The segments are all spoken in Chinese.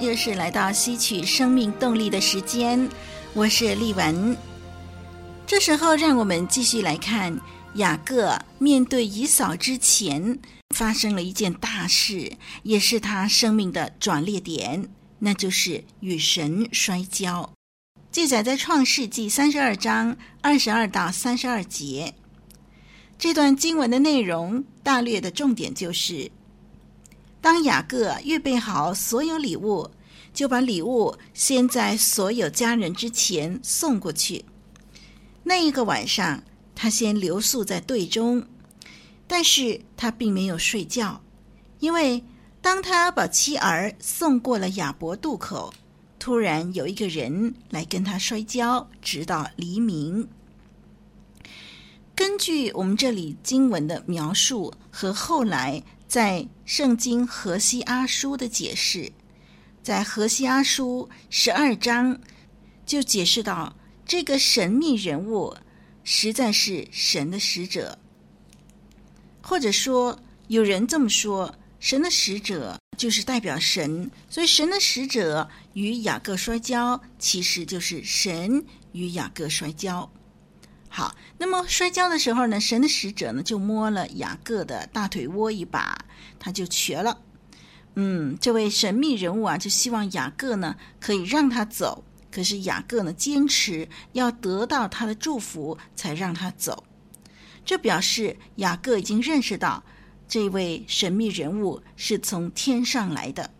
又是来到吸取生命动力的时间，我是丽文。这时候，让我们继续来看雅各面对以扫之前。发生了一件大事，也是他生命的转捩点，那就是与神摔跤。记载在创世纪三十二章二十二到三十二节。这段经文的内容大略的重点就是：当雅各预备好所有礼物，就把礼物先在所有家人之前送过去。那一个晚上，他先留宿在队中。但是他并没有睡觉，因为当他把妻儿送过了雅伯渡口，突然有一个人来跟他摔跤，直到黎明。根据我们这里经文的描述和后来在圣经何西阿书的解释，在何西阿书十二章就解释到，这个神秘人物实在是神的使者。或者说，有人这么说，神的使者就是代表神，所以神的使者与雅各摔跤，其实就是神与雅各摔跤。好，那么摔跤的时候呢，神的使者呢就摸了雅各的大腿窝一把，他就瘸了。嗯，这位神秘人物啊，就希望雅各呢可以让他走，可是雅各呢坚持要得到他的祝福才让他走。这表示雅各已经认识到这位神秘人物是从天上来的。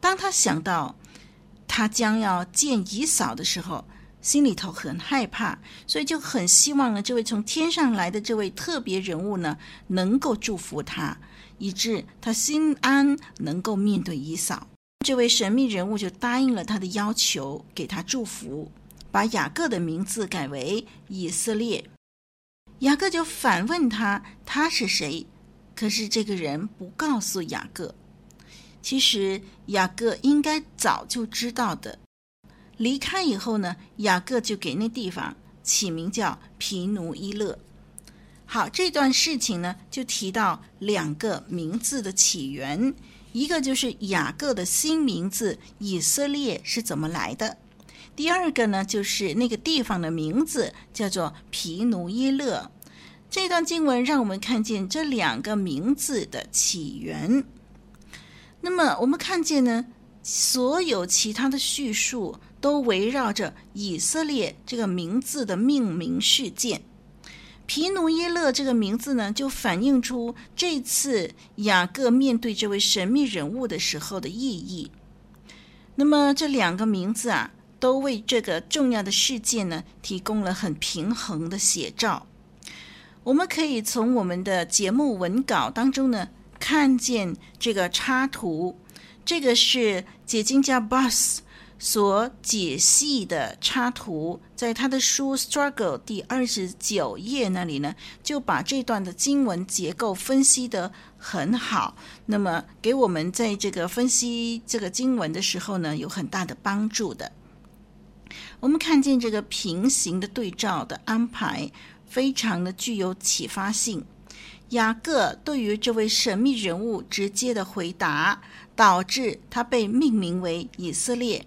当他想到他将要见以扫的时候，心里头很害怕，所以就很希望呢，这位从天上来的这位特别人物呢，能够祝福他，以致他心安，能够面对以扫。这位神秘人物就答应了他的要求，给他祝福，把雅各的名字改为以色列。雅各就反问他：“他是谁？”可是这个人不告诉雅各。其实雅各应该早就知道的。离开以后呢，雅各就给那地方起名叫皮努伊勒。好，这段事情呢，就提到两个名字的起源，一个就是雅各的新名字以色列是怎么来的。第二个呢，就是那个地方的名字叫做皮努伊勒。这段经文让我们看见这两个名字的起源。那么，我们看见呢，所有其他的叙述都围绕着以色列这个名字的命名事件。皮努耶勒这个名字呢，就反映出这次雅各面对这位神秘人物的时候的意义。那么，这两个名字啊。都为这个重要的事件呢，提供了很平衡的写照。我们可以从我们的节目文稿当中呢，看见这个插图。这个是解经家 Boss 所解析的插图，在他的书《Struggle》第二十九页那里呢，就把这段的经文结构分析得很好。那么，给我们在这个分析这个经文的时候呢，有很大的帮助的。我们看见这个平行的对照的安排，非常的具有启发性。雅各对于这位神秘人物直接的回答，导致他被命名为以色列；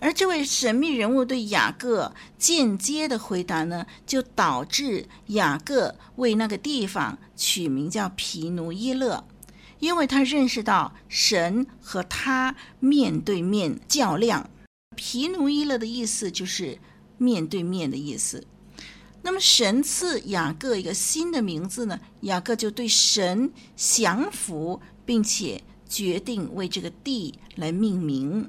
而这位神秘人物对雅各间接的回答呢，就导致雅各为那个地方取名叫皮努伊勒，因为他认识到神和他面对面较量。皮努伊勒的意思就是面对面的意思。那么神赐雅各一个新的名字呢？雅各就对神降服，并且决定为这个地来命名。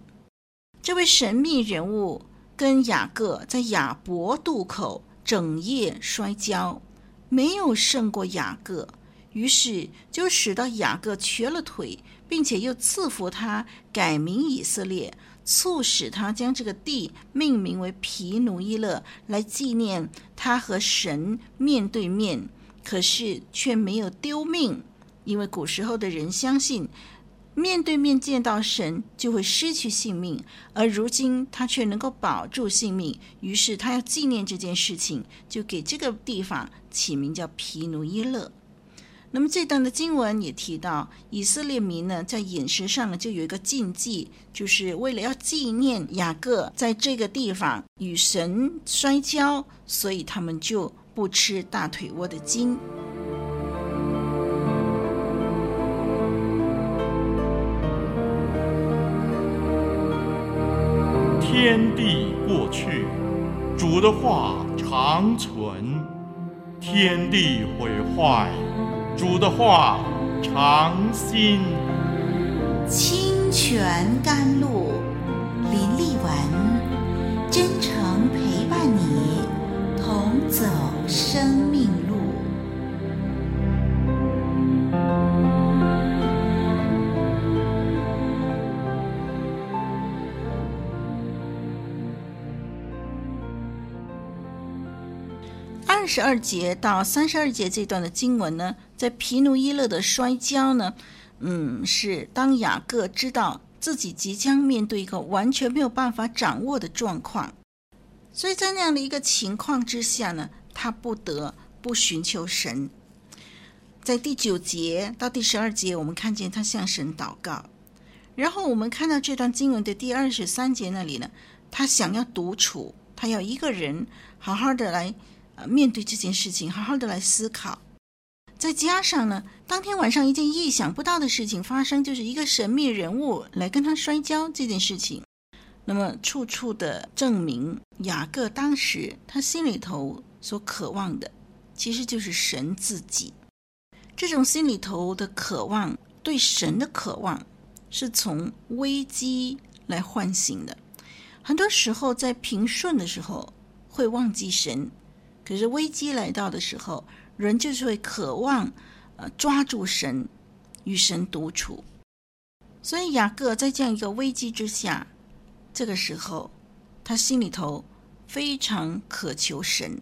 这位神秘人物跟雅各在雅博渡口整夜摔跤，没有胜过雅各，于是就使到雅各瘸了腿，并且又赐福他改名以色列，促使他将这个地命名为皮努伊勒，来纪念他和神面对面，可是却没有丢命，因为古时候的人相信。面对面见到神就会失去性命，而如今他却能够保住性命，于是他要纪念这件事情，就给这个地方起名叫皮努伊勒。那么这段的经文也提到，以色列民呢在饮食上呢就有一个禁忌，就是为了要纪念雅各在这个地方与神摔跤，所以他们就不吃大腿窝的筋。天地过去，主的话长存；天地毁坏，主的话长新。清泉甘露，十二节到三十二节这段的经文呢，在皮努伊勒的摔跤呢，嗯，是当雅各知道自己即将面对一个完全没有办法掌握的状况，所以在那样的一个情况之下呢，他不得不寻求神。在第九节到第十二节，我们看见他向神祷告，然后我们看到这段经文的第二十三节那里呢，他想要独处，他要一个人好好的来。面对这件事情，好好的来思考。再加上呢，当天晚上一件意想不到的事情发生，就是一个神秘人物来跟他摔跤这件事情。那么，处处的证明雅各当时他心里头所渴望的，其实就是神自己。这种心里头的渴望，对神的渴望，是从危机来唤醒的。很多时候，在平顺的时候，会忘记神。可是危机来到的时候，人就是会渴望，呃，抓住神，与神独处。所以雅各在这样一个危机之下，这个时候，他心里头非常渴求神。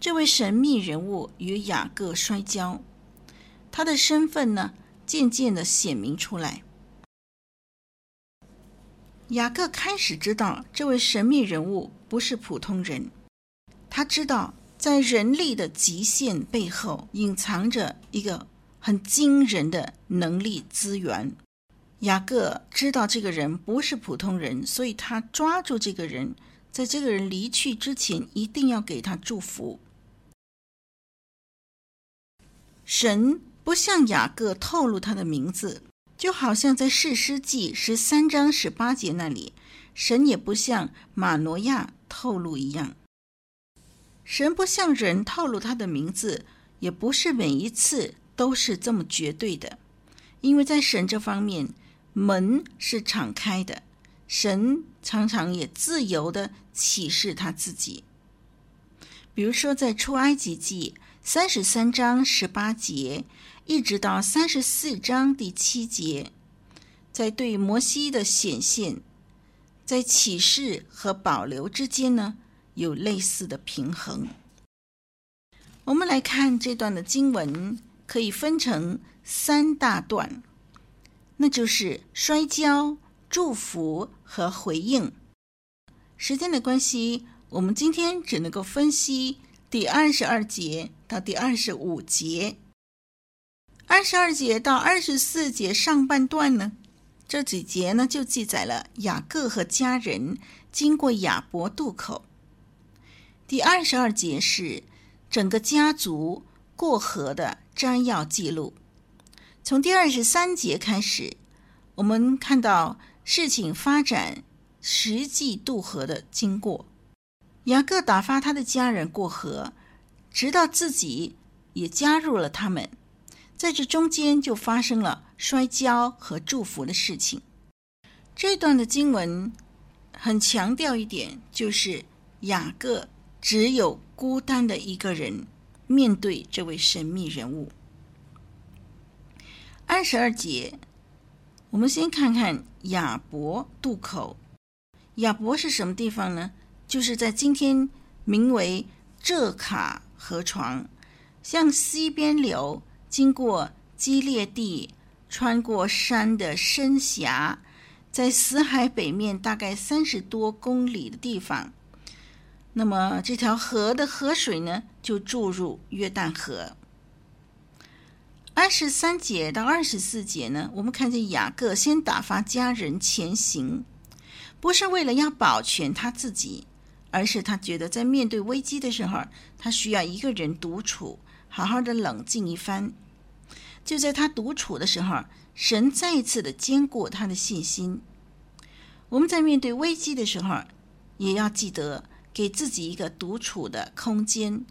这位神秘人物与雅各摔跤，他的身份呢，渐渐的显明出来。雅各开始知道，这位神秘人物不是普通人。他知道，在人力的极限背后，隐藏着一个很惊人的能力资源。雅各知道这个人不是普通人，所以他抓住这个人，在这个人离去之前，一定要给他祝福。神不向雅各透露他的名字，就好像在士师记十三章十八节那里，神也不向马挪亚透露一样。神不向人透露他的名字，也不是每一次都是这么绝对的，因为在神这方面，门是敞开的，神常常也自由地启示他自己。比如说，在出埃及记三十三章十八节，一直到三十四章第七节，在对摩西的显现，在启示和保留之间呢，有类似的平衡。我们来看这段的经文，可以分成三大段，那就是摔跤、祝福和回应。时间的关系，我们今天只能够分析第二十二节到第二十五节。二十二节到二十四节上半段呢，这几节呢就记载了雅各和家人经过雅伯渡口。第二十二节是整个家族过河的摘要记录。从第二十三节开始，我们看到事情发展实际渡河的经过。雅各打发他的家人过河，直到自己也加入了他们。在这中间就发生了摔跤和祝福的事情。这段的经文很强调一点，就是雅各。只有孤单的一个人面对这位神秘人物。二十二节，我们先看看雅博渡口。雅博是什么地方呢？就是在今天名为浙卡河床，向西边流，经过基列地，穿过山的深峡，在死海北面大概三十多公里的地方。那么这条河的河水呢，就注入约旦河。二十三节到二十四节呢，我们看见雅各先打发家人前行，不是为了要保全他自己，而是他觉得在面对危机的时候，他需要一个人独处，好好的冷静一番。就在他独处的时候，神再一次的坚固他的信心。我们在面对危机的时候，也要记得给自己一个独处的空间。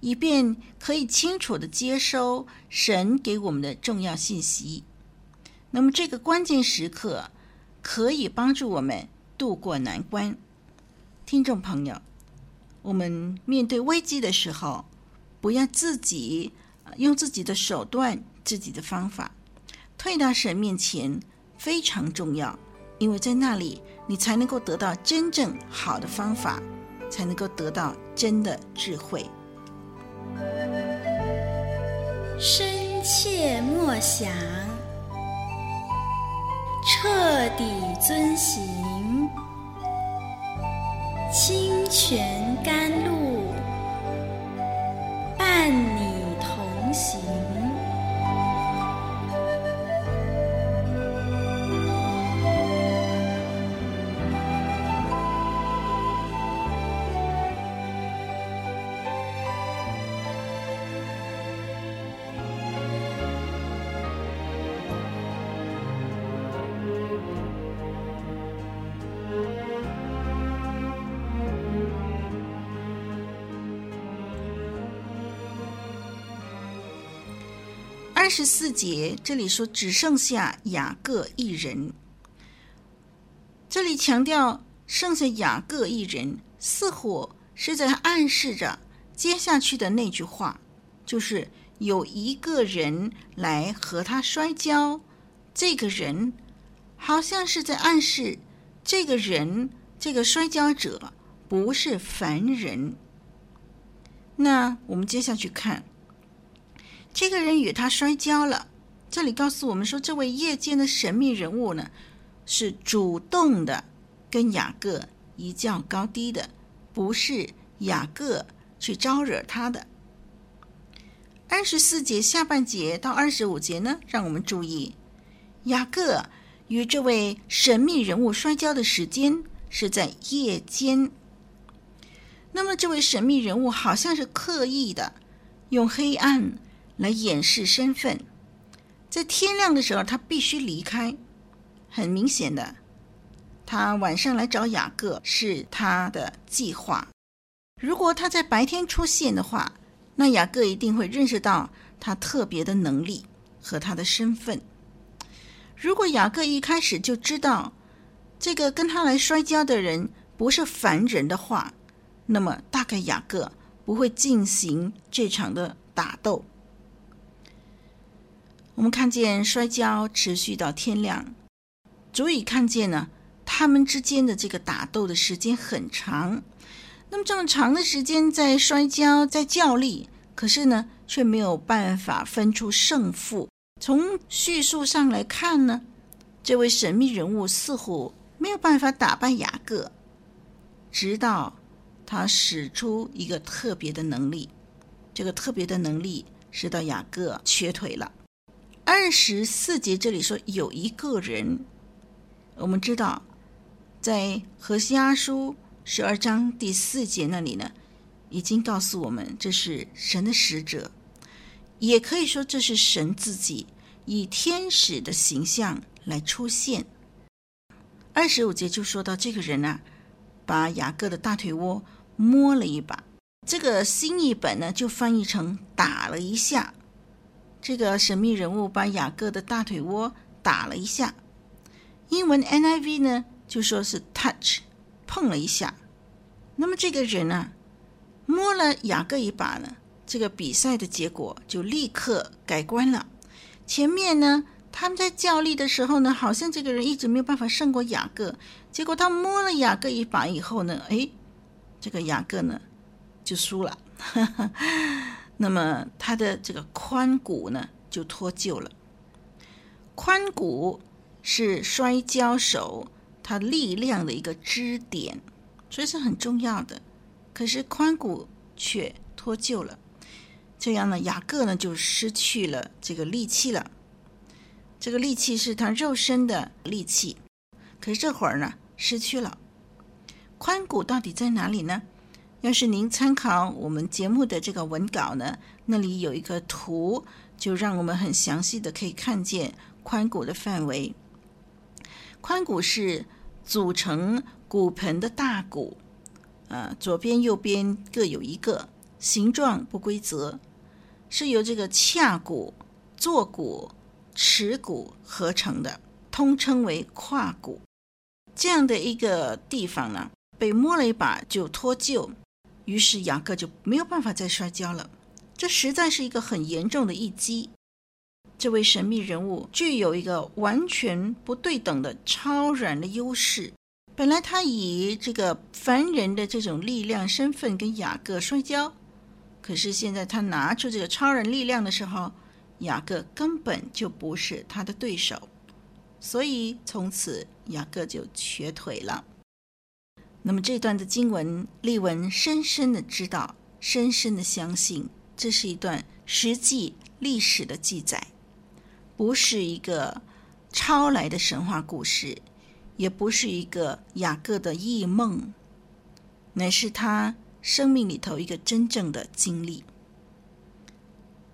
以便可以清楚的接收神给我们的重要信息，那么这个关键时刻可以帮助我们渡过难关。听众朋友，我们面对危机的时候，不要自己用自己的手段、自己的方法，退到神面前非常重要，因为在那里你才能够得到真正好的方法，才能够得到真的智慧。深切默想，彻底遵行，清泉甘露，二十四节这里说只剩下雅各一人，这里强调剩下雅各一人，似乎是在暗示着接下去的那句话，就是有一个人来和他摔跤，这个人好像是在暗示这个人这个摔跤者不是凡人。那我们接下去看。这个人与他摔跤了。这里告诉我们说，这位夜间的神秘人物呢，是主动的跟雅各一较高低的，不是雅各去招惹他的。二十四节下半节到二十五节呢，让我们注意，雅各与这位神秘人物摔跤的时间是在夜间。那么，这位神秘人物好像是刻意的用黑暗。来掩饰身份，在天亮的时候，他必须离开。很明显的，他晚上来找雅各是他的计划。如果他在白天出现的话，那雅各一定会认识到他特别的能力和他的身份。如果雅各一开始就知道这个跟他来摔跤的人不是凡人的话，那么大概雅各不会进行这场的打斗。我们看见摔跤持续到天亮，足以看见呢，他们之间的这个打斗的时间很长。那么这么长的时间在摔跤，在较力，可是呢，却没有办法分出胜负。从叙述上来看呢，这位神秘人物似乎没有办法打败雅各，直到他使出一个特别的能力，这个特别的能力使到雅各瘸腿了。二十四节这里说有一个人，我们知道，在何西阿书十二章第四节那里呢，已经告诉我们这是神的使者，也可以说这是神自己以天使的形象来出现。二十五节就说到这个人啊，把雅各的大腿窝摸了一把，这个新译本呢就翻译成打了一下。这个神秘人物把雅各的大腿窝打了一下，英文 NIV 呢就说是 touch，碰了一下。那么这个人呢，摸了雅各一把呢，这个比赛的结果就立刻改观了。前面呢他们在较力的时候呢，好像这个人一直没有办法胜过雅各。结果他摸了雅各一把以后呢，哎，这个雅各呢就输了。那么他的这个髋骨呢就脱臼了。髋骨是摔跤手他力量的一个支点，所以是很重要的。可是髋骨却脱臼了，这样呢，雅各呢就失去了这个力气了。这个力气是他肉身的力气，可是这会儿呢失去了。髋骨到底在哪里呢？要是您参考我们节目的这个文稿呢，那里有一个图，就让我们很详细的可以看见髋骨的范围。髋骨是组成骨盆的大骨，呃，左边右边各有一个，形状不规则，是由这个髂骨、坐骨、耻骨合成的，通称为胯骨。这样的一个地方呢，被摸了一把就脱臼。于是雅各就没有办法再摔跤了，这实在是一个很严重的一击。这位神秘人物具有一个完全不对等的超然的优势。本来他以这个凡人的这种力量身份跟雅各摔跤，可是现在他拿出这个超人力量的时候，雅各根本就不是他的对手，所以从此雅各就瘸腿了。那么这段的经文，丽文深深的知道，深深的相信，这是一段实际历史的记载，不是一个抄来的神话故事，也不是一个雅各的异梦，乃是他生命里头一个真正的经历。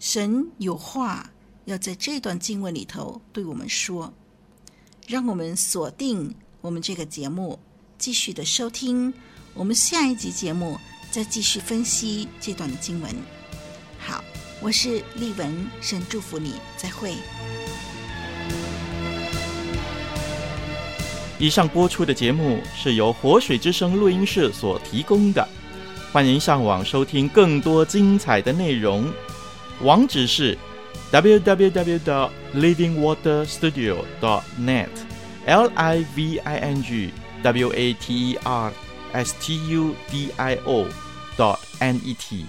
神有话要在这段经文里头对我们说，让我们锁定我们这个节目。继续的收听，我们下一集节目再继续分析这段的经文。好，我是丽文，神祝福你，再会。以上播出的节目是由活水之声录音室所提供的，欢迎上网收听更多精彩的内容，网址是 www.livingwaterstudio.net，l i v i n g。w a t e r s t u d i o dot n e t，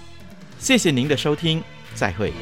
谢谢您的收听，再会。